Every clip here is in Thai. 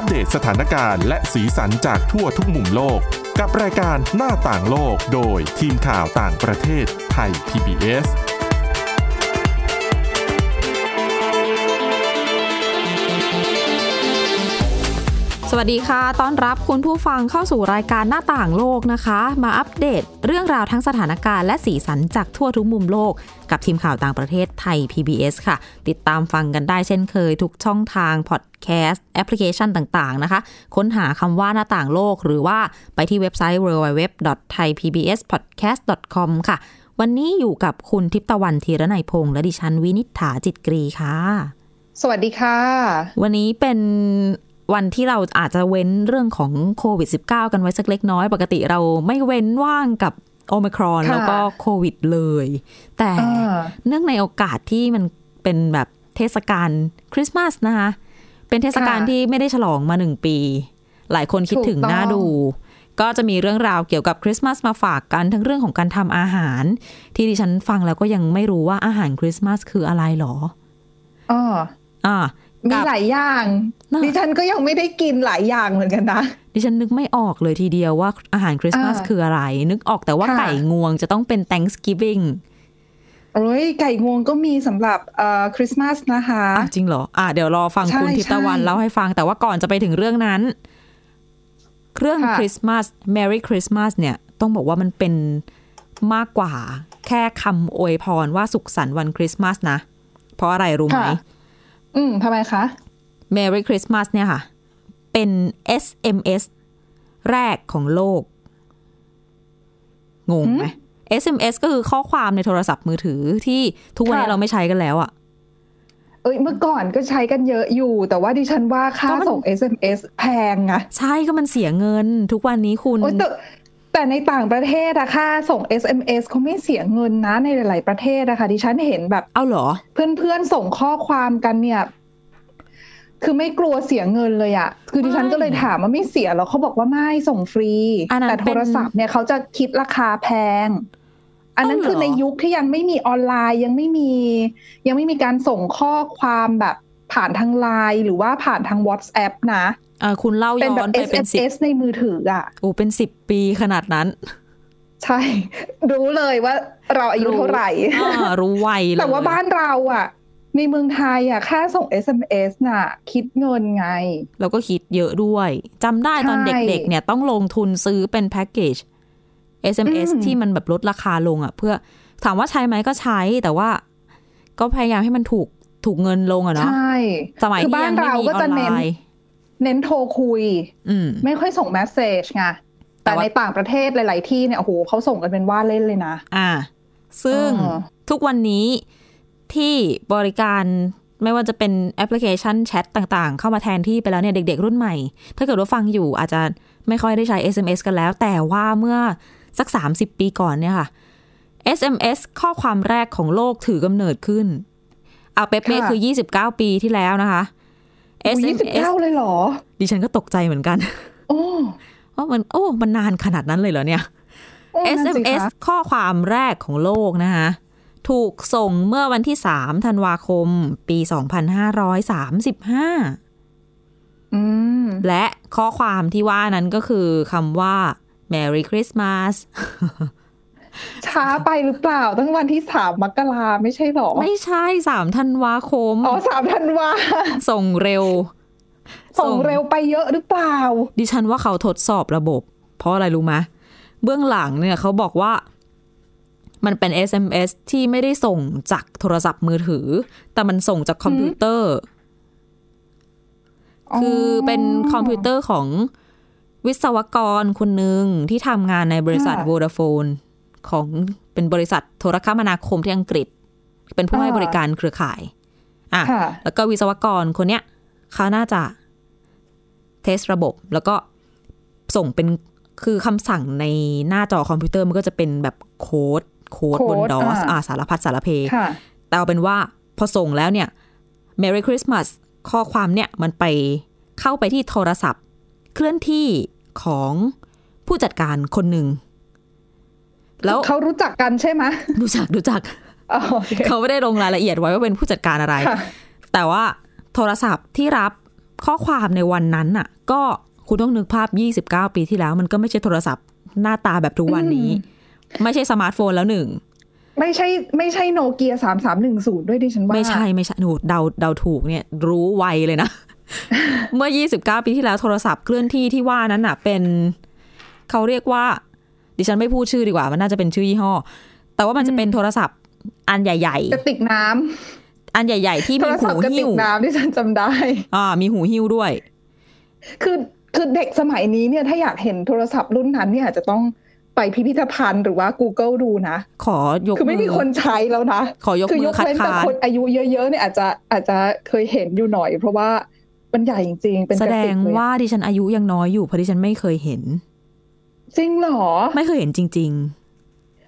อัปเดตสถานการณ์และสีสันจากทั่วทุกมุมโลก กับรายการหน้าต่างโลกโดยทีมข่าวต่างประเทศไทย PBS สวัสดีค่ะ ต้อนรับคุณผู้ฟังเข้าสู่รายการหน้าต่างโลกนะคะ มาอัปเดตเรื่องราวทั้งสถานการณ์และสีสันจากทั่วทุกมุมโลก กับทีมข่าวต่างประเทศไทย PBS ค่ะ ติดตามฟังกันได้เช่นเคย ทุกช่องทางพอดแคสต์แอปพลิเคชันต่างๆนะคะ ค้นหาคำว่าหน้าต่างโลก หรือว่าไปที่เว็บไซต์ www.thaipbspodcast.com ค่ะ วันนี้อยู่กับคุณทิพย์ตะวันธีรนัยพงษ์และดิฉันวินิษฐาจิตกรีค่ะ สวัสดีค่ะ วันนี้เป็นวันที่เราอาจจะเว้นเรื่องของโควิด -19 กันไว้สักเล็กน้อย ปกติเราไม่เว้นว่างกับ โอมครอนค่ะแล้วก็โควิดเลย แต่อ่าเนื่องในโอกาสที่มันเป็นแบบเทศกาลคริสต์มาสนะคะ เป็นเทศกาลค่ะที่ไม่ได้ฉลองมาหนึ่งปี หลายคนคิดถึงถูกต้องน่าดู ก็จะมีเรื่องราวเกี่ยวกับคริสต์มาสมาฝากกัน ทั้งเรื่องของการทำอาหาร ที่ดิฉันฟังแล้วก็ยังไม่รู้ว่าอาหารคริสต์มาสคืออะไรหรออ๋ออ่า มีกับหลายอย่างน่ะดิฉันก็ยังไม่ได้กินหลายอย่างเหมือนกันนะดิฉันนึกไม่ออกเลยทีเดียวว่าอาหารคริสต์มาสอ่าคืออะไร นึกออกแต่ว่าค่ะไก่งวงจะต้องเป็น Thanksgiving โอ้ยไก่งวงก็มีสำหรับเอ่อคริสต์มาสนะคะอะจริงเหรออะเดี๋ยวรอฟังใช่คุณทิพย์ตะวันใช่เล่าให้ฟังแต่ว่าก่อนจะไปถึงเรื่องนั้นเรื่องค่ะคริสต์มาส Merry Christmas เนี่ย ต้องบอกว่ามันเป็นมากกว่า แค่คำอวยพรว่าสุขสันต์วันคริสต์มาสนะ เพราะอะไรรู้ไหมค่ะ อืมทำไมคะ Merry Christmas เนี่ยค่ะ เป็น SMS แรกของโลก งงไหม SMS ก็คือข้อความในโทรศัพท์มือถือที่ทุกวันนี้ค่ะเราไม่ใช้กันแล้วอะเอ้ยเมื่อก่อนก็ใช้กันเยอะอยู่ แต่ว่าดิฉันว่าค่าก็มันส่ง SMS แพงอะใช่ก็มันเสียเงินทุกวันนี้คุณโอ้ย แต่แต่ในต่างประเทศอะค่าส่ง SMS เขาไม่เสียเงินนะในหลาย ๆ ประเทศอะค่ะดิฉันเห็นแบบเอาเหรอ เพื่อน ๆ ส่งข้อความกันเนี่ยคือไม่กลัวเสียเงินเลยอะคือดิฉันไม่ก็เลยถามว่าไม่เสียแล้วเขาบอกว่าไม่ส่งฟรีอันนั้นแต่โทรศัพท์เนี่ยเขาจะคิดราคาแพง อันนั้นอ้าวเหรอคือในยุคที่ยังไม่มีออนไลน์ยังไม่มี ยังไม่มีการส่งข้อความแบบ ผ่านทางไลน์หรือว่าผ่านทาง WhatsApp นะอะคุณเล่าเป็นย้แบอบนไปเป็นสิบ SMS ในมือถืออะโอ้เป็นสิบปีขนาดนั้น ใช่ รู้เลยว่าเราอายุเท่าไหร่อ่ารู้ไวเลยแต่ว่าบ้านเราอะในเมืองไทยอะค่าส่ง SMS น่ะ คิดเงินไงเราก็คิดเยอะด้วยจำได้ตอนใช่เด็กๆเนี่ยต้องลงทุนซื้อเป็นแพ็กเกจ SMS อืมที่มันแบบลดราคาลงอะ เพื่อถามว่าใช้ไหมก็ใช้แต่ว่า ก็พยายามให้มันถูก ถูกเงินลงอะเนาะใช่สมัยคือที่บ้ายันงไม่เรามีก็ออจะนไลเน้นน์เน้นโทรคุยอืมไม่ค่อยส่งแมสเซจไงแต่แต่ว่าในต่างประเทศหลาย ๆ ที่เนี่ยโอ้โหเขาส่งกันเป็นว่าเล่นเลยนะ อ่า ซึ่งอ๋อทุกวันนี้ที่บริการไม่ว่าจะเป็นแอปพลิเคชันแชทต่างๆ เข้ามาแทนที่ไปแล้วเนี่ยเด็ก ๆ รุ่นใหม่ ถ้าเกิดว่าฟังอยู่อาจจะไม่ค่อยได้ใช้ SMS กันแล้ว แต่ว่าเมื่อสัก 30 ปีก่อนเนี่ยค่ะ SMS ข้อความแรกของโลกถือกำเนิดขึ้น เอาเป๊ะๆคือ 29 ปีที่แล้วนะคะยี่สิบ SMS เก้าเลยเหรอ ดิฉันก็ตกใจเหมือนกัน โอ้ว่ามันโอ้ มันนานขนาดนั้นเลยเหรอเนี่ยโอ้นั่นสิ SMS คะข้อความแรกของโลกนะคะถูกส่งเมื่อวันที่ 3 ธันวาคม ปี 2535อืมและข้อความที่ว่านั้นก็คือคำว่า Merry Christmas ช้าไปหรือเปล่า ตั้งวันที่สามมกราไม่ใช่เหรอ ไม่ใช่3ธันวาคม อ๋อสามธันวา ส่งเร็ว ส่งเร็วไปเยอะหรือเปล่า ดิฉันว่าเขาทดสอบระบบ เพราะอะไรรู้ไหมเบื้องหลังเนี่ยเขาบอกว่ามันเป็น SMS ที่ไม่ได้ส่งจากโทรศัพท์มือถือ แต่มันส่งจากคอมพิวเตอร์ คือเป็นคอมพิวเตอร์ของวิศวกรคนหนึ่งที่ทำงานในบริษัทค่ะโวดาโฟน ของเป็นบริษัทโทรคมนาคมที่อังกฤษ เป็นผู้ให้อ่าบริการเครือข่ายอะค่ะแล้วก็วิศวกรคนเนี้ยเขาน่าจะเทสระบบแล้วก็ส่งเป็นคือคำสั่งในหน้าจอคอมพิวเตอร์มันก็จะเป็นแบบโค้ดโค้ดโค้บดนดอสอ่าอ่าสารพัดสารเพค่ะแต่เอาเป็นว่าพอส่งแล้วเนี่ย Merry Christmas ข้อความเนี่ยมันไปเข้าไปที่โทรศัพท์ เคลื่อนที่ของผู้จัดการคนหนึ่ง แล้วเขารู้จักกันใช่ไหมรู้จักรู้จักอ๋อโอเคเขาไม่ได้ลงรายละเอียดไว้ว่าเป็นผู้จัดการอะไรค่ะแต่ว่าโทรศัพท์ที่รับข้อความในวันนั้นน่ะ ก็คุณต้องนึกภาพ 29 ปีที่แล้ว มันก็ไม่ใช่โทรศัพท์หน้าตาแบบทุกวันนี้ ไม่ใช่สมาร์ทโฟนแล้วหนึ่งไม่ใช่ไม่ใช่โนเกียสามสามหนึ่งศูนย์ด้วยดิฉันว่า ไม่ใช่ไม่ใช่หนูเดาเดาถูกเนี่ย รู้ไวเลยนะ เมื่อ 29 ปีที่แล้วโทรศัพท์เคลื่อนที่ที่ว่านั้นน่ะ เป็น เขาเรียกว่า ดิฉันไม่พูดชื่อดีกว่า มันน่าจะเป็นชื่อยี่ห้อ แต่ว่ามันจะเป็นโทรศัพท์อันใหญ่กระติกน้ำๆอันใหญ่ ๆ ที่โทมีรศัหูพท์กระติหิ้กวน้ำที่ฉันจำได้ อ่า มีหูหิ้วด้วย คือคือเด็กสมัยนี้เนี่ยถ้าอยากเห็นโทรศัพท์รุ่นนั้นเนี่ยอาจจะต้องไปพิพิธภัณฑ์หรือว่า Google ดูนะ ขอยกคือไม่มีอคนใช้แล้วนะ ขอยกคืมืยอกคัดเว้นแต่ค้านคนอายุเยอะๆเนี่ยอาจจะอาจจะเคยเห็นอยู่หน่อย เพราะว่ามันใหญ่จริงๆเป็นแสกระดติงกเลยว่าดิฉันอายุยังน้อยอยู่เพราะดิฉันไม่เคยเห็น จริงเหรอ ไม่เคยเห็นจริง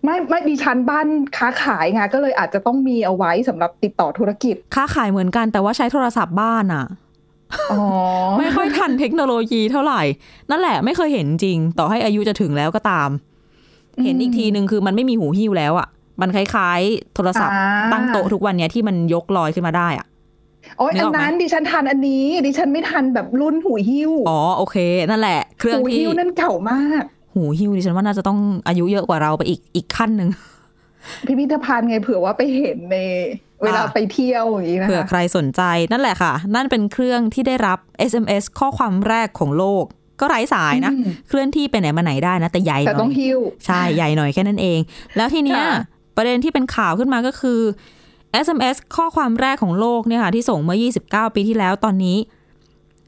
ไม่ไม่ดิฉันบ้านค้าขายไงก็เลยอาจจะต้องมีเอาไว้สำหรับติดต่อธุรกิจๆค้าขายเหมือนกันแต่ว่าใช้โทรศัพท์บ้านอะอ๋อไม่ค่อยทันเทคโนโลยีเท่าไหร่ นั่นแหละไม่เคยเห็นจริง ต่อให้อายุจะถึงแล้วก็ตาม เห็นอีกทีหนึ่งคือมันไม่มีหูหิ้วแล้วอะมันคล้ายๆ โทรศัพท์อ่าตั้งโต๊ะทุกวันเนี้ยที่มันยกลอยขึ้นมาได้อะโอ้ยนึกอัอนอกไหมนั้นดิฉันทันอันนี้ดิฉันไม่ทันแบบรุ่นหูหิ้วอ๋อโอเค นั่นแหละ เครื่องหูที่หิ้วนั่นเก่ามาก หูหิ้วดิฉันว่าน่าจะต้องอายุเยอะกว่าเราไปอีกอีกขั้นหนึ่งพิพิธภัณฑ์ไงเผื่อว่าไปเห็นในเวลาอ่าไปเที่ยวอย่างนี้นะเผื่อคะใครสนใจนั่นแหละค่ะ นั่นเป็นเครื่องที่ได้รับ SMS ข้อความแรกของโลก ก็ไร้สายนะอืมเคลื่อนที่ไปไหนมาไหนได้นะ แต่ใหญ่หแต่น่ต้อองยหิ้วใช่ใหญ่หน่อยแค่นั้นเอง แล้วทีเนี้ยค่ะประเด็นที่เป็นข่าวขึ้นมาก็คือ SMS ข้อความแรกของโลกเนี่ยค่ะที่ส่งเมื่อ 29 ปีที่แล้วตอนนี้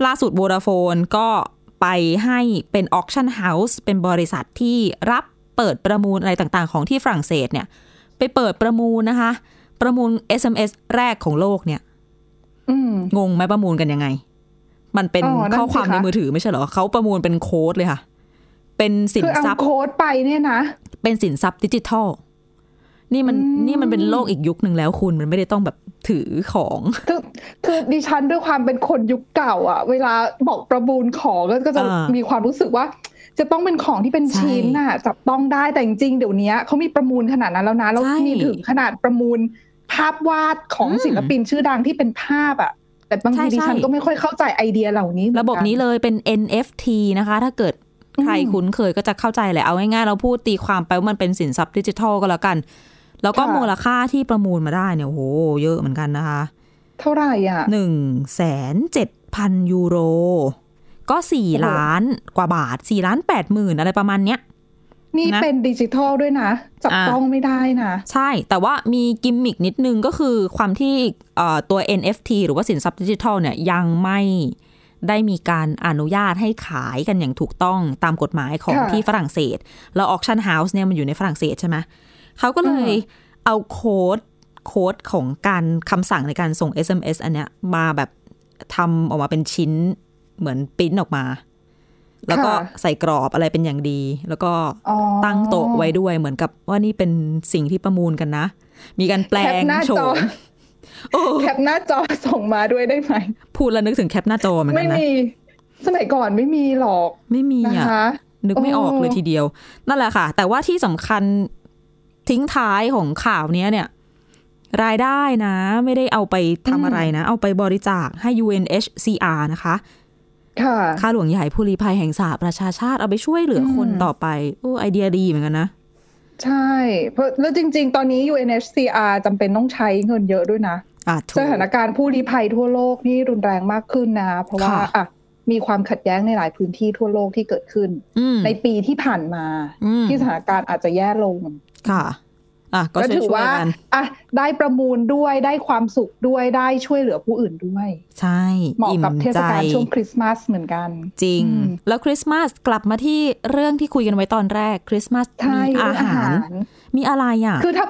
ล่าสุด Vodafone ก็ ไปให้เป็น Auction House เป็นบริษัทที่รับเปิดประมูลอะไรต่างๆ ของที่ฝรั่งเศสเนี่ยไปเปิดประมูลนะคะ ประมูล SMS แรกของโลกเนี่ยอืมงงไหมประมูลกันยังไง มันเป็นอ๋อนั่นข้อความสิคะในมือถือไม่ใช่เหรอเขาประมูลเป็นโค้ดเลยค่ะ เป็นสินคือเอาทรัพย์โค้ดไปเนี่ยนะ เป็นสินทรัพย์ดิจิทัลนี่มันอืมนี่มันเป็นโลกอีกยุคหนึ่งแล้วคุณมันไม่ได้ต้องแบบถือของ คือคือดิฉันด้วยความเป็นคนยุคเก่า อะ เวลาบอกประมูลของก็ก็จะอ่ามีมีความรู้สึกว่า จะต้องเป็นของที่เป็นใช่ชิ้นน่ะ จับต้องได้แต่จริงๆเดี๋ยวนี้เขามีประมูลขนาดนั้นแล้วนะแล้วใช่มีถึงขนาดประมูลภาพวาดของอืมศิลปินชื่อดังที่เป็นภาพอะแต่บางใช่ทีดิฉันใช่ก็ไม่ค่อยเข้าใจไอเดียเหล่านี้เหมือระกับบนี้เลยเป็น NFT นะคะ ถ้าเกิดใครอืมคุ้นเคยก็จะเข้าใจแหละเอาง่ายๆเราพูดตีความไปว่ามันเป็นสินทรัพย์ดิจิทัลก็แล้วกัน แล้วก็ค่ะมูลค่าที่ประมูลมาได้เนี่ยโอ้โหเยอะเหมือนกันนะคะ เท่าไหร่อะหนึ่งแสนเจ็ดพันยูโร ก็สี่โอ้โหล้านกว่าบาทสี่ล้านแปดหมื่นอะไรประมาณเนี้ยนี่นะเป็นดิจิทัลด้วยนะ จับอ่าต้องไม่ได้นะ ใช่แต่ว่ามีกิมมิกนิดนึงก็คือความที่เอ่อตัว NFT หรือว่าสินทรัพย์ดิจิทัลเนี่ยยังไม่ได้มีการอนุญาตให้ขายกันอย่างถูกต้องตามกฎหมายของค่ะที่ฝรั่งเศส แล้ว auction house เนี่ยมันอยู่ในฝรั่งเศสใช่ไหมเขาก็เลยเอาโค้ด โค้ดของการคำสั่งในการส่ง SMS อันเนี้ยมาแบบทำออกมาเป็นชิ้นเหมือนปริ้นออกมา แล้วก็ค่ะใส่กรอบอะไรเป็นอย่างดี แล้วก็อ๋อตั้งโต๊ะไว้ด้วยเหมือนกับว่านี่เป็นสิ่งที่ประมูลกันนะ มีการแปลแคปงหน้าโฉจอมโอ้แคปหน้าจอส่งมาด้วยได้ไหม พูดแล้วนึกถึงแคปหน้าจอเหมือนกัไม่นนะมี สมัยก่อนไม่มีหรอก ไม่มีนะอะคะนึกไม่ออกเลยโอ้ทีเดียว นั่นแหละค่ะ แต่ว่าที่สำคัญทิ้งท้ายของข่าวเนี้ยเนี่ย รายได้นะ ไม่ได้เอาไปทำอะไรนะ เอาไปบริจาคให้ UNHCR นะคะค่ะค่าหลวงใหญ่ผู้ลี้ภัยแห่งสหประชาชาติเอาไปช่วยเหลือคนอืมต่อไปโอ้ไอเดียดีเหมือนกันนะใช่ เพราะแล้วจริง ๆ ตอนนี้ UNHCR จำเป็นต้องใช้เงินเยอะด้วยนะอะถูสกถานการณ์ผู้ลี้ภัยทั่วโลกนี่รุนแรงมากขึ้นนะ เพราะว่าค่ะอะมีความขัดแย้งในหลายพื้นที่ทั่วโลกที่เกิดขึ้นอืมในปีที่ผ่านมาอืมที่สถานการณ์อาจจะแย่ลงค่ะอะ ก็ก็ช่วยถือช่วยว่ากันอะได้ประมูลด้วยได้ความสุขด้วยได้ช่วยเหลือผู้อื่นด้วย ใช่เหมาะอิ่มกับเทศใจกาลช่วงคริสต์มาสเหมือนกัน จริงอืมแล้วคริสต์มาสกลับมาที่เรื่องที่คุยกันไว้ตอนแรกคริสต์มาสใช่มีอาเรื่องหาร มีอะไรอะ คือถ้า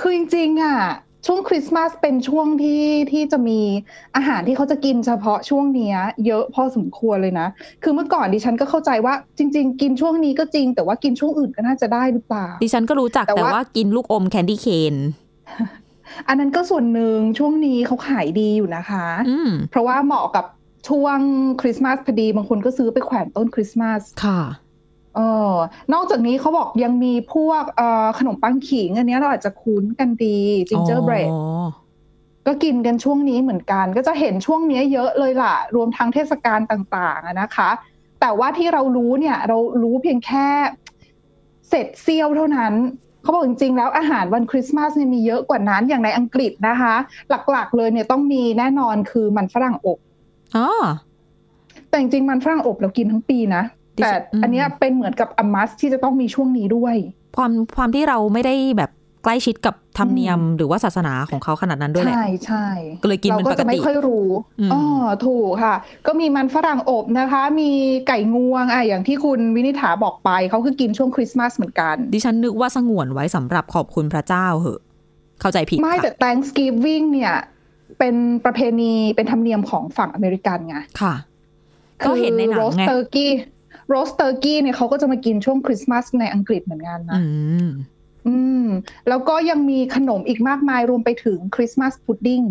คือจริงๆอะ ช่วงคริสต์มาสเป็นช่วงที่ที่จะมีอาหารที่เขาจะกินเฉพาะช่วงเนี้ยเยอะพอสมควรเลยนะ คือเมื่อก่อนดิฉันก็เข้าใจว่าจริง ๆ กินช่วงนี้ก็จริง แต่ว่ากินช่วงอื่นก็น่าจะได้หรือเปล่า ดิฉันก็รู้จักแต่แต่ว่าว่ากินลูกอมแคนดี้เคนอันนั้นก็ส่วนหนึ่งช่วงนี้เขาขายดีอยู่นะคะอืมเพราะว่าเหมาะกับช่วงคริสต์มาสพอดีบางคนก็ซื้อไปแขวนต้นคริสต์มาสค่ะ เออนอกจากนี้เขาบอกยังมีพวกเอ่อขนมปังขิง อันเนี้ยเราอาจจะคุ้นกันดี gingerbread อ๋อก็กินกันช่วงนี้เหมือนกัน ก็จะเห็นช่วงนี้เยอะเลยล่ะ รวมทั้งเทศกาลต่างๆนะคะ แต่ว่าที่เรารู้เนี่ยเรารู้เพียงแค่เศษเสี้ยวเท่านั้นเขาบอกจริงๆแล้วอาหารวันคริสต์มาสเนี่ยมีเยอะกว่านั้นอย่างในอังกฤษนะคะ หลักๆเลยเนี่ยต้องมีแน่นอนคือมันฝรั่งอบอ๋อแต่จริงๆมันฝรั่งอบเรากินทั้งปีนะดิฉัน แต่อันเนี้ยเป็นเหมือนกับอมัสที่จะต้องมีช่วงนี้ด้วย ความความที่เราไม่ได้แบบใกล้ชิดกับธรรมเนียมหรือว่าศาสนาของเขาขนาดนั้นด้วยแหละ ใช่ใช่ก็เลยกินเป็นเราปก็กจะไม่ติค่อยรู้อืมอ๋อถูกค่ะ ก็มีมันฝรั่งอบนะคะ มีไก่งวงอะอย่างที่คุณวินิษฐาบอกไปเขาคือกินช่วงคริสต์มาสเหมือนกัน ดิฉันนึกว่าสงวนไว้สำหรับขอบคุณพระเจ้าเหอะ เข้าใจผิด ไม่แต่ค่ะ Thanksgiving เนี่ย เป็นประเพณีเป็นธรรมเนียมของฝั่งอเมริกันไง ค่ะ ก็เห็นในหนัง roast ไง turkey roast turkey เนี่ยเขาก็จะมากินช่วงคริสต์มาสในอังกฤษเหมือนกันนะอืมอืมแล้วก็ยังมีขนมอีกมากมายรวมไปถึง Christmas pudding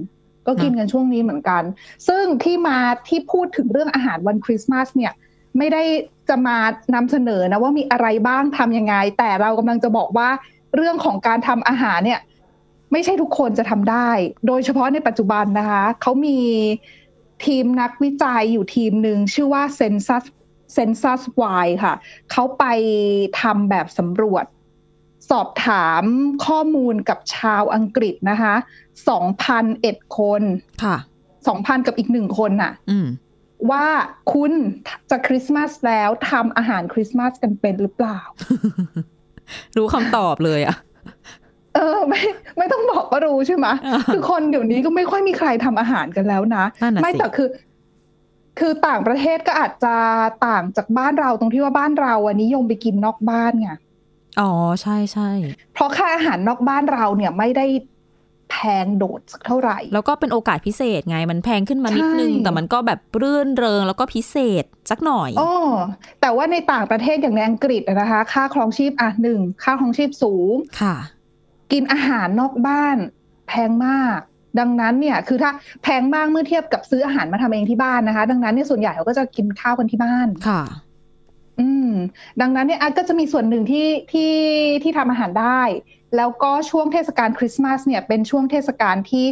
ก็กินกันช่วงนี้เหมือนกัน ซึ่งที่มาที่พูดถึงเรื่องอาหารวันคริสต์มาสเนี่ย ไม่ได้จะมานำเสนอนะว่ามีอะไรบ้างทำยังไง แต่เรากำลังจะบอกว่าเรื่องของการทำอาหารเนี่ย ไม่ใช่ทุกคนจะทำได้ โดยเฉพาะในปัจจุบันนะคะ เขามีทีมนักวิจัยอยู่ทีมหนึ่งชื่อว่า Census Census Y ค่ะ เขาไปทำแบบสำรวจ สอบถามข้อมูลกับชาวอังกฤษนะคะ2,001คนค่ะ2,000กับอีกหนึ่งคนน่ะอืมว่าคุณจะคริสต์มาสแล้วทำอาหารคริสต์มาสกันเป็นหรือเปล่า รู้คำตอบเลยอะเออไม่ไม่ต้องบอกก็รู้ใช่ไหมอ่าคือคนเดี๋ยวนี้ก็ไม่ค่อยมีใครทำอาหารกันแล้วนะนั่นน่ะไม่สิแต่คือ คือต่างประเทศก็อาจจะต่างจากบ้านเราตรงที่ว่าบ้านเราอะนิยมไปกินนอกบ้านไงอ๋อใช่ใช่เพราะค่าอาหารนอกบ้านเราเนี่ยไม่ได้แพงโดดสักเท่าไหร่ แล้วก็เป็นโอกาสพิเศษไงมันแพงขึ้นมานิดนึงใช่แต่มันก็แบบรื่นเริงแล้วก็พิเศษสักหน่อยอ๋อแต่ว่าในต่างประเทศอย่างในอังกฤษอะนะคะ ค่าครองชีพอะหนึ่งค่าครองชีพสูงค่ะ กินอาหารนอกบ้าน แพงมาก ดังนั้นเนี่ยคือถ้าแพงมากเมื่อเทียบกับซื้ออาหารมาทำเองที่บ้านนะคะ ดังนั้นเนี่ยส่วนใหญ่เขาก็จะกินข้าวกันที่บ้านค่ะ อืม ดังนั้นเนี่ยอาก็จะมีส่วนหนึ่งที่ที่ที่ทำอาหารได้ แล้วก็ช่วงเทศกาลคริสต์มาสเนี่ยเป็นช่วงเทศกาลที่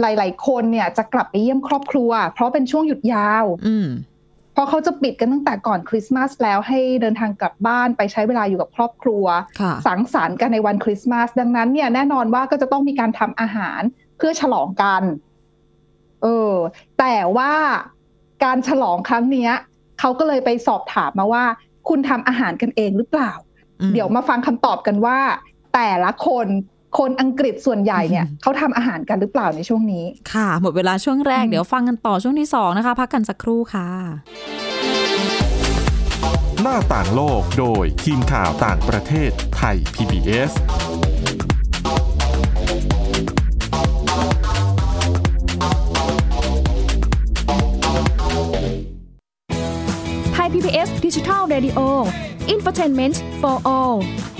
หลาย ๆ คนเนี่ยจะกลับไปเยี่ยมครอบครัว เพราะเป็นช่วงหยุดยาว อืมเพ ราะเขาจะปิดกันตั้งแต่ก่อนคริสต์มาสแล้วให้เดินทางกลับบ้านไปใช้เวลาอยู่กับครอบครัวค่ะสังสรรค์กันในวันคริสต์มาส ดังนั้นเนี่ยแน่นอนว่าก็จะต้องมีการทำอาหารเพื่อฉลองกัน เออ แต่ว่าการฉลองครั้งเนี้ยเขาก็เลยไปสอบถามมาว่า คุณทำอาหารกันเองหรือเปล่าอืมเดี๋ยวมาฟังคำตอบกันว่า แต่ละคน คนอังกฤษส่วนใหญ่เนี่ยอืมเขาทำอาหารกันหรือเปล่าในช่วงนี้ ค่ะ หมดเวลาช่วงแรกอืมเดี๋ยวฟังกันต่อช่วงที่สองนะคะ พักกันสักครู่ค่ะ หน้าต่างโลกโดยทีมข่าวต่างประเทศไทย PBS ไทย PBS ดิจิทัล Radio Infotainment for All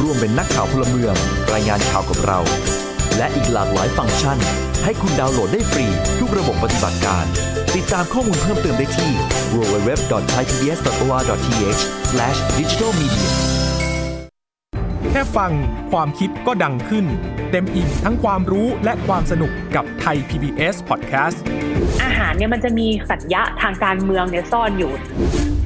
ร่วมเป็นนักข่าวพลเมือง รายงานข่าวกับเรา และอีกหลากหลายฟังก์ชัน ให้คุณดาวน์โหลดได้ฟรี ทุกระบบปฏิบัติการ ติดตามข้อมูลเพิ่มเติมได้ที่ www.thaipbs.or.th/digitalmedia แค่ฟังความคิดก็ดังขึ้น เต็มอิ่งทั้งความรู้และความสนุกกับไทย PBS Podcast อาหารเนี่ยมันจะมีสัญญะทางการเมืองเนี่ยซ่อนอยู่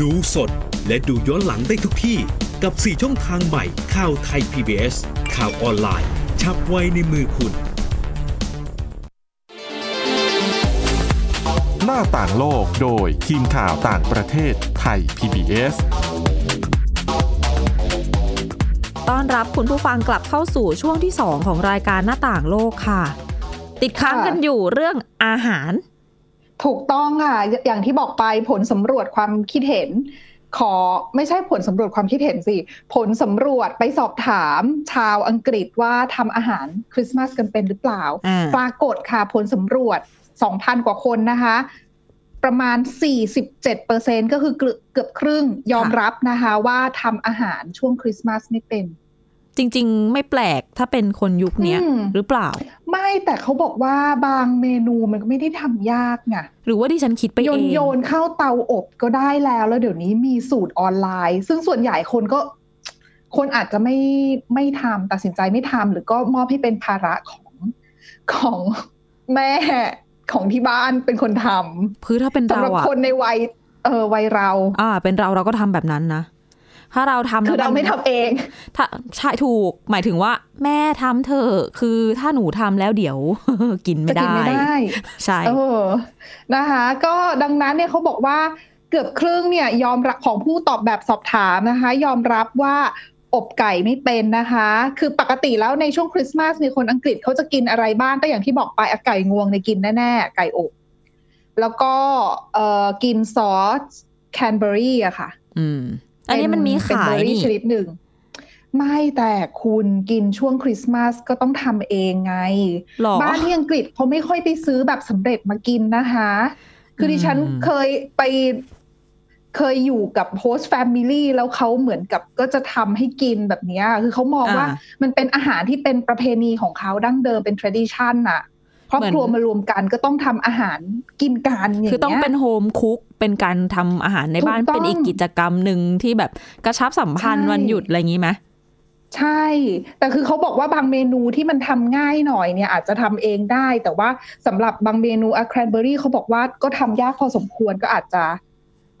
ดูสดและดูย้อนหลังได้ทุกที่ กับ 4 ช่องทางใหม่ข่าวไทย PBS ข่าวออนไลน์ ชับไว้ในมือคุณ หน้าต่างโลกโดยทีมข่าวต่างประเทศไทย PBS ต้อนรับคุณผู้ฟังกลับเข้าสู่ช่วงที่ 2 ของรายการหน้าต่างโลกค่ะ ติดค้างกันอยู่เรื่องอาหาร ถูกต้องค่ะ อย่างที่บอกไปผลสำรวจความคิดเห็น ขอไม่ใช่ผลสำรวจความคิดเห็นสิ ผลสำรวจไปสอบถามชาวอังกฤษว่าทำอาหารคริสต์มาสกันเป็นหรือเปล่าอ่าปรากฏค่ะผลสำรวจ 2,000 กว่าคนนะคะ ประมาณ 47%ก็คือเกือบเกือบครึ่งยอมรับนะคะ ว่าทำอาหารช่วงคริสต์มาสไม่เป็นจริง ๆ ไม่แปลกถ้าเป็นคนยุคเนี้ยอืมหรือเปล่า ไม่แต่เขาบอกว่าบางเมนูมันก็ไม่ได้ทำยากไงหรือว่าดิฉันคิดไปโยเอนงโยนเข้าเตาอบก็ได้แล้วแล้วเดี๋ยวนี้มีสูตรออนไลน์ ซึ่งส่วนใหญ่คนก็ คนอาจจะไม่ไม่ทำตัดสินใจไม่ทำหรือก็มอบให้เป็นภาระของของแม่ของที่บ้านเป็นคนทำคือถ้าเป็นสำเราหรับอะคนในวัยเออวัยเรา อ่า เป็นเราเราก็ทำแบบนั้นนะ ถ้าเราทำคือแล้วเราไม่ทำเองถ้าใช่ถูก หมายถึงว่า แม่ทำเถอะคือถ้าหนูทำแล้วเดี๋ยว กินไม่จะกินได้ไม่ได้ใช่เออนะคะ ก็ดังนั้นเนี่ยเขาบอกว่าเกือบครึ่งเนี่ย ยอมรับของผู้ตอบแบบสอบถามนะคะ ยอมรับว่าอบไก่ไม่เป็นนะคะ คือปกติแล้วในช่วงคริสต์มาสมีคนอังกฤษเขาจะกินอะไรบ้างก็อย่างที่บอกไปอะไก่งวงในยกินแน่ๆ ไก่อบ แล้วก็เอ่อกินซอสแคนเบอรี่อะค่ะ อืม อันนี้มันมีเป็นขายเบอร์รี่นี่ชนิดหนึ่ง ไม่แต่คุณกินช่วงคริสต์มาสก็ต้องทำเองไงหรอบ้านที่อังกฤษเขาไม่ค่อยไปซื้อแบบสำเร็จมากินนะคะ คือดิฉันอืมเคยไปเคยอยู่กับโฮสต์แฟมิลี่แล้วเขาเหมือนกับก็จะทำให้กินแบบเนี้ยคือเขามองว่าอ่ามันเป็นอาหารที่เป็นประเพณีของเขาดั้งเดิมเป็น tradition น่ะ ครอบครัวเหมือนมารวมกันก็ต้องทำอาหารกินกันอย่างเงี้ยคือต้องเป็นโฮมคุกเป็นการทำอาหารในบ้านถูกต้องเป็นอีกกิจกรรมหนึ่งที่แบบกระชับสัมพันธ์ใช่วันหยุดอะไรอย่างนี้ไหมใช่ แต่คือเขาบอกว่าบางเมนูที่มันทำง่ายหน่อยเนี่ยอาจจะทำเองได้ แต่ว่าสำหรับบางเมนูอะแครนเบอรี่เขาบอกว่าก็ทำยากพอสมควรก็อาจจะ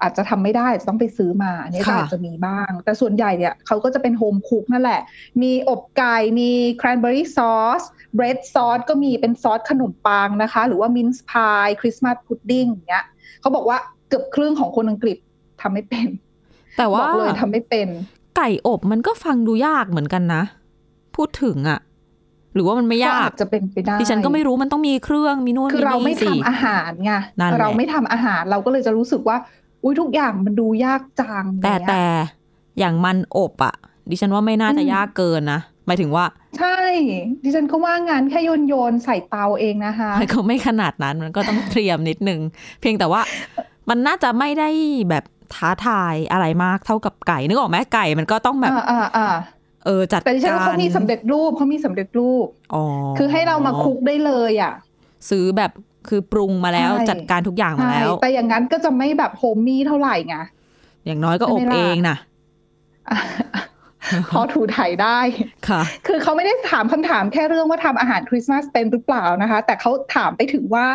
อาจจะทำไม่ได้อาจจะต้องไปซื้อมา อันนี้ก็ค่ะอาจจะมีบ้าง แต่ส่วนใหญ่เนี่ยเขาก็จะเป็นโฮมคุกนั่นแหละ มีอบไก่มี cranberry sauce bread sauce ก็มีเป็นซอสขนมปังนะคะ หรือว่า mince pie Christmas pudding อย่างเงี้ยเขาบอกว่าเกือบครึ่งของคนอังกฤษทำไม่เป็น แต่บว่าอกเลยทำไม่เป็น ไก่อบมันก็ฟังดูยากเหมือนกันนะ พูดถึงอะหรือว่ามันไม่ยากก็อาจจะเป็นไปได้ดิฉันก็ไม่รู้มันต้องมีเครื่องมีนู่นคือมีเราไม่นี่สิทำอาหารไงนั่นแหละเราไม่ทำอาหารเราก็เลยจะรู้สึกว่า อุ้ยทุกอย่างมันดูยากจังแต่เนี่ยแต่อย่างมันอบอะดิฉันว่าไม่น่าจะอืมยากเกินนะหมายถึงว่า ใช่ ดิฉันก็ว่างานแค่โยนโยนๆใส่เตาเองนะคะมันก็ไม่ขนาดนั้นมันก็ต้องเตรียมนิดนึง เพียงแต่ว่ามันน่าจะไม่ได้แบบท้าทายอะไรมากเท่ากับไก่นึกออกไหมไก่มันก็ต้องแบบอ่าอ่าอ่าเออจัดแต่ดิฉันว่าการเขามีสำเร็จรูปเขามีสำเร็จรูปอ๋อคือให้เรามาคลุกได้เลยอะ ซื้อแบบ คือปรุงมาแล้วใช่จัดการทุกอย่างมาใช่แล้ว แต่อย่างนั้นก็จะไม่แบบโฮมมี่เท่าไหร่ไงอย่างน้อยก็อบใช่ไหมล่ะเองนะพอถูถ่ายได้ค่ะ คือเขาไม่ได้ถามคำถามแค่เรื่องว่าทำอาหารคริสต์มาสเป็นหรือเปล่านะคะ แต่เขาถามไปถึงว่า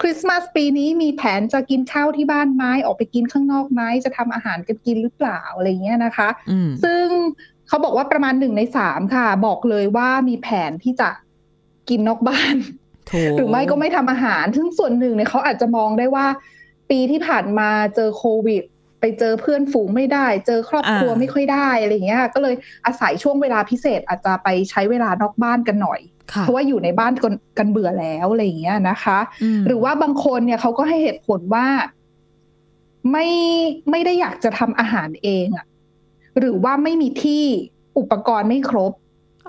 คริสต์มาสปีนี้มีแผนจะกินข้าวที่บ้านไหมออกไปกินข้างนอกไหมจะทำอาหารกันกินหรือเปล่าอะไรเงี้ยนะคะอืมซึ่งเขาบอกว่าประมาณหนึ่งในสามค่ะ บอกเลยว่ามีแผนที่จะกินนอกบ้านโถู หรือไม่ก็ไม่ทำอาหาร ซึ่งส่วนหนึ่งเนี่ยเขาอาจจะมองได้ว่า ปีที่ผ่านมาเจอโควิด ไปเจอเพื่อนฝูงไม่ได้ เจอครอบครัวอ่าไม่ค่อยได้อะไรอย่างเงี้ย ก็เลยอาศัยช่วงเวลาพิเศษอาจจะไปใช้เวลานอกบ้านกันหน่อยค่ะเพราะว่าอยู่ในบ้านกันกันเบื่อแล้วอะไรอย่างเงี้ยนะคะอืมหรือว่าบางคนเนี่ยเขาก็ให้เหตุผลว่าไม่ไม่ได้อยากจะทำอาหารเองอะหรือว่าไม่มีที่อุปกรณ์ไม่ครบ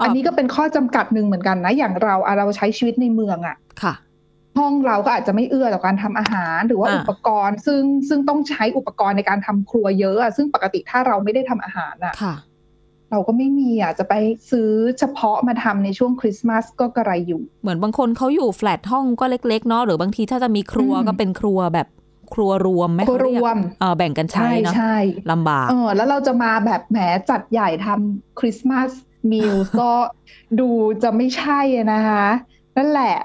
อันนี้ก็เป็นข้อจำกัดหนึ่งเหมือนกันนะ อย่างเราอะเราใช้ชีวิตในเมืองอะค่ะ ห้องเราก็อาจจะไม่เอื้อต่อการทำอาหาร หรือว่าอ่าอุปกรณ์ ซึ่งซึ่งต้องใช้อุปกรณ์ในการทำครัวเยอะอะซึ่งปกติถ้าเราไม่ได้ทำอาหารอะค่ะ เราก็ไม่มีอะจะไปซื้อเฉพาะมาทำในช่วงคริสต์มาสก็กระไรอยู่ เหมือนบางคนเขาอยู่แฟลตห้องก็เล็กๆเนาะหรือบางทีถ้าจะมีครัวอืมก็เป็นครัวแบบครัวรวมไหมครัวเขาเยกรวมเออแบ่งกันใช้เนาะใช่ลำบากเออแล้วเราจะมาแบบแหมจัดใหญ่ทำคริสต์มาส มิลก็ดูจะไม่ใช่อะนะคะ นั่นแหละ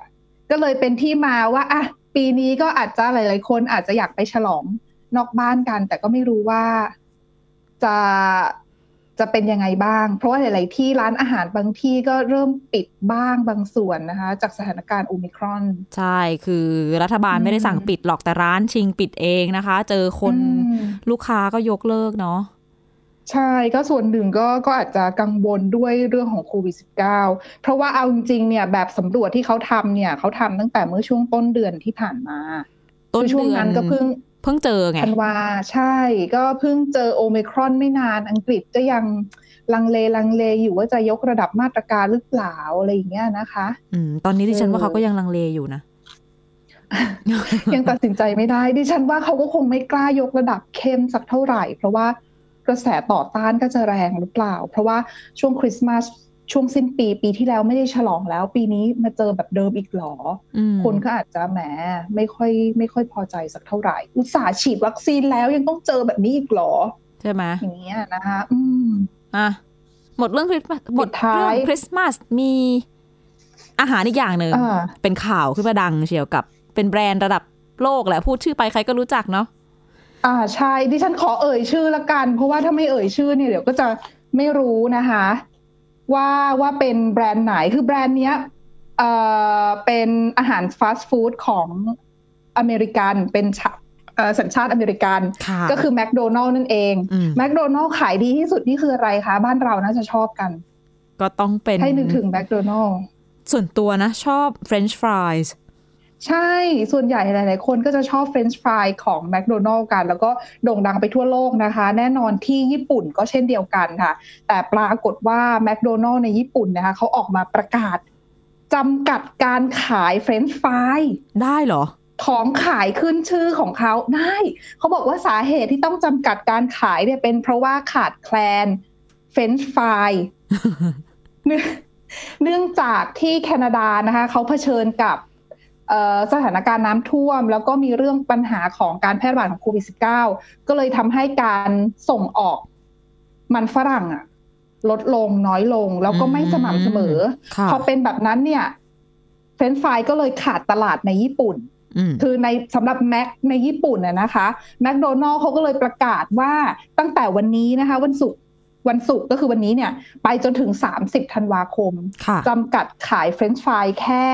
ก็เลยเป็นที่มาว่าอะปีนี้ก็อาจจะหลาย ๆ คนอาจจะอยากไปฉลองนอกบ้านกัน แต่ก็ไม่รู้ว่าจะจะเป็นยังไงบ้าง เพราะว่าหลาย ๆ ที่ร้านอาหารบางที่ก็เริ่มปิดบ้างบางส่วนนะคะ จากสถานการณ์โอมิครอน ใช่คือรัฐบาลไม่ได้สั่งปิดหรอกแต่ร้านชิงปิดเองนะคะ เจอคนอืมลูกค้าก็ยกเลิกเนาะ ใช่ก็ส่วนหนึ่งก็ก็อาจจะกังวลด้วยเรื่องของโควิด -19 เพราะว่าเอาจริงๆเนี่ยแบบสำรวจที่เขาทำเนี่ยเขาทำตั้งแต่เมื่อช่วงต้นเดือนที่ผ่านมา ต้นคือช่วงเดือนนั้นก็เพิ่งเพิ่งเจอไงธันวาใช่ ก็เพิ่งเจอโอเมครอนไม่นานอังกฤษก็ยังลังเลลังเลอยู่ว่าจะยกระดับมาตรการหรือเปล่าอะไรอย่างเงี้ยนะคะ อืมตอนนี้ดิฉันว่าเออเขาก็ยังลังเลอยู่นะยังตัดสินใจไม่ได้ ดิฉันว่าเขาก็คงไม่กล้ายกระดับเข้มสักเท่าไหร่ เพราะว่า กระแสต่อต้านก็จะแรงหรือเปล่า เพราะว่าช่วงคริสต์มาสช่วงสิ้นปีปีที่แล้วไม่ได้ฉลองแล้ว ปีนี้มาเจอแบบเดิมอีกหรออืมคนก็อาจจะแหมไม่ค่อยไม่ค่อยพอใจสักเท่าไหร่ อุตส่าห์ฉีดวัคซีนแล้วยังต้องเจอแบบนี้อีกหรอ ใช่ไหมอย่างเงี้ยนะคะอืมอะหมดเรื่องคริสต์มาสหมดท้ายเรื่องคริสต์มาสมีอาหารอีกอย่างหนึ่งอ่าเป็นข่าวขึ้นมาดังเชียวกับเป็นแบรนด์ระดับโลกแหละพูดชื่อไปใครก็รู้จักเนาะ อ่าใช่ดิฉันขอเอ่ยชื่อละกัน เพราะว่าถ้าไม่เอ่ยชื่อเนี่ยเดี๋ยวก็จะไม่รู้นะคะ ว่าว่าเป็นแบรนด์ไหนคือแบรนด์เนี้ยเอ่อเป็นอาหารฟาสต์ฟู้ดของอเมริกันเป็นชาเอ่อสัญชาติอเมริกันค่ะก็คือแมคโดนัลล์นั่นเองอืมแมคโดนัลล์ขายดีที่สุดนี่คืออะไรคะ บ้านเราน่าจะชอบกัน ก็ต้องเป็น ให้นึกถึงแมคโดนัลด์ส่วนตัวนะชอบ French fries ใช่ ส่วนใหญ่หลาย ๆ คนก็จะชอบเฟรนช์ฟรายของแมคโดนัล s กัน แล้วก็โด่งดังไปทั่วโลกนะคะ แน่นอนที่ญี่ปุ่นก็เช่นเดียวกันค่ะ แต่ปรากฏว่าแมคโดนัล s ในญี่ปุ่นนะคะเขาออกมาประกาศจำกัดการขายเฟรนช์ฟรายได้เหรอ ของขายขึ้นชื่อของเขาได้ เขาบอกว่าสาเหตุที่ต้องจำกัดการขายเนี่ยเป็นเพราะว่าขาดแคลนเฟรนช์ฟรายเนื่องเนื่องจากที่แคนาดานะคะเขาเผชิญกับเอ่อ สถานการณ์น้ำท่วม แล้วก็มีเรื่องปัญหาของการแพร่ระบาดของโควิด -19 ก็เลยทำให้การส่งออกมันฝรั่งอะลดลงน้อยลง แล้วก็ไม่สม่ำเสมอค่ะพอเป็นแบบนั้นเนี่ยเฟรนช์ฟรายก็เลยขาดตลาดในญี่ปุ่นอืมคือในสำหรับแม็กในญี่ปุ่นน่ะนะคะแมคโดนัลด์เขาก็เลยประกาศว่าตั้งแต่วันนี้นะคะ วันศุกร์วันศุกร์ก็คือวันนี้เนี่ย ไปจนถึง 30 ธันวาคมค่ะจำกัดขายเฟรนช์ฟรายแค่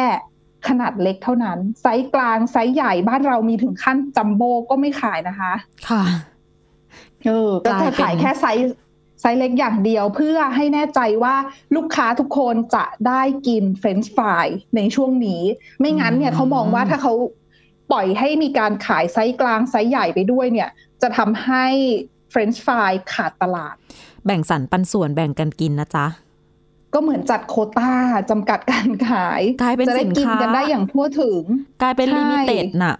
ขนาดเล็กเท่านั้น ไซส์กลางไซส์ใหญ่บ้านเรามีถึงขั้นจัมโบ้ก็ไม่ขายนะคะ ค่ะเออก็กลายจะเป็นขายแค่ไซส์ไซส์เล็กอย่างเดียวเพื่อให้แน่ใจว่าลูกค้าทุกคนจะได้กินเฟรนช์ฟรายในช่วงนี้ ไม่งั้นเนี่ยเขามองว่าถ้าเขาปล่อยให้มีการขายไซส์กลางไซส์ใหญ่ไปด้วยเนี่ย จะทำให้เฟรนช์ฟรายขาดตลาด แบ่งสรรปันส่วนแบ่งกันกินนะจ๊ะ ก็เหมือนจัดโควต้าจำกัดการขายกลายเป็นจะได้สินกินค้ากันได้อย่างทั่วถึง กลายเป็นใช่ limited น่ะ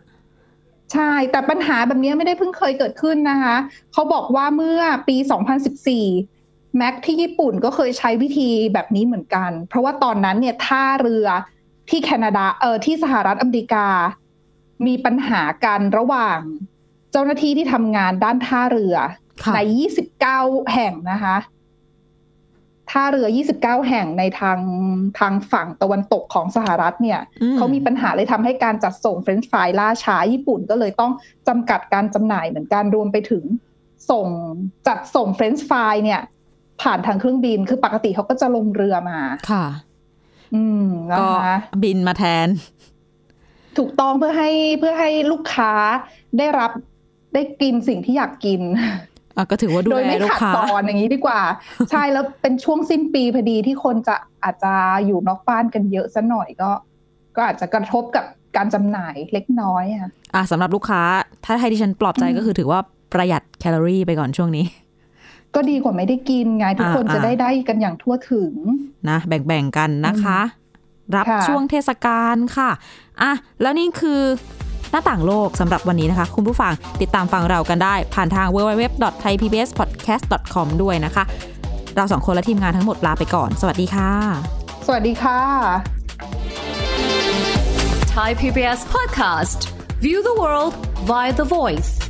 ใช่ แต่ปัญหาแบบนี้ไม่ได้เพิ่งเคยเกิดขึ้นนะคะ เขาบอกว่าเมื่อปี 2014 แม็กที่ญี่ปุ่นก็เคยใช้วิธีแบบนี้เหมือนกัน เพราะว่าตอนนั้นเนี่ยท่าเรือที่แคนาดาเออที่สหรัฐอเมริกา มีปัญหากันระหว่างเจ้าหน้าที่ที่ทำงานด้านท่าเรือค่ะใน 29 แห่งนะคะ ท่าเรือ 29 แห่งในทางทางฝั่งตะวันตกของสหรัฐเนี่ยอืมเขามีปัญหาเลยทำให้การจัดส่งเฟรนช์ฟรายล่าช้าญี่ปุ่นก็เลยต้องจำกัดการจำหน่ายเหมือนกันรวมไปถึงส่งจัดส่งเฟรนช์ฟรายเนี่ย ผ่านทางเครื่องบินคือปกติเขาก็จะลงเรือมา ค่ะ อืมนะก็คะบินมาแทน ถูกต้องเพื่อให้เพื่อให้ลูกค้าได้รับได้กินสิ่งที่อยากกินอะ ก็ถือว่าดูโดยแลไม่ลูกขัดค้าตอนอย่างนี้ดีกว่า ใช่แล้วเป็นช่วงสิ้นปีพอดีที่คนจะอาจจะอยู่นอกบ้านกันเยอะซะหน่อยก็ ก็อาจจะกระทบกับการจำหน่ายเล็กน้อยอะอะสำหรับลูกค้า ถ้าให้ดิฉันปลอบใจก็คือถือว่าประหยัดแคลอรี่ไปก่อนช่วงนี้ ก็ดีกว่าไม่ได้กินไง ทุกคนอ่าจะได้ได้กันอย่างทั่วถึงนะแบ่งๆกันนะคะ รับค่ะช่วงเทศกาลค่ะอะแล้วนี่คือ หน้าต่างโลกสำหรับวันนี้นะคะ คุณผู้ฟังติดตามฟังเรากันได้ ผ่านทาง www.thaipbspodcast.com ด้วยนะคะ เราสองคนและทีมงานทั้งหมดลาไปก่อน สวัสดีค่ะ สวัสดีค่ะ Thai PBS podcast. View the world via the voice.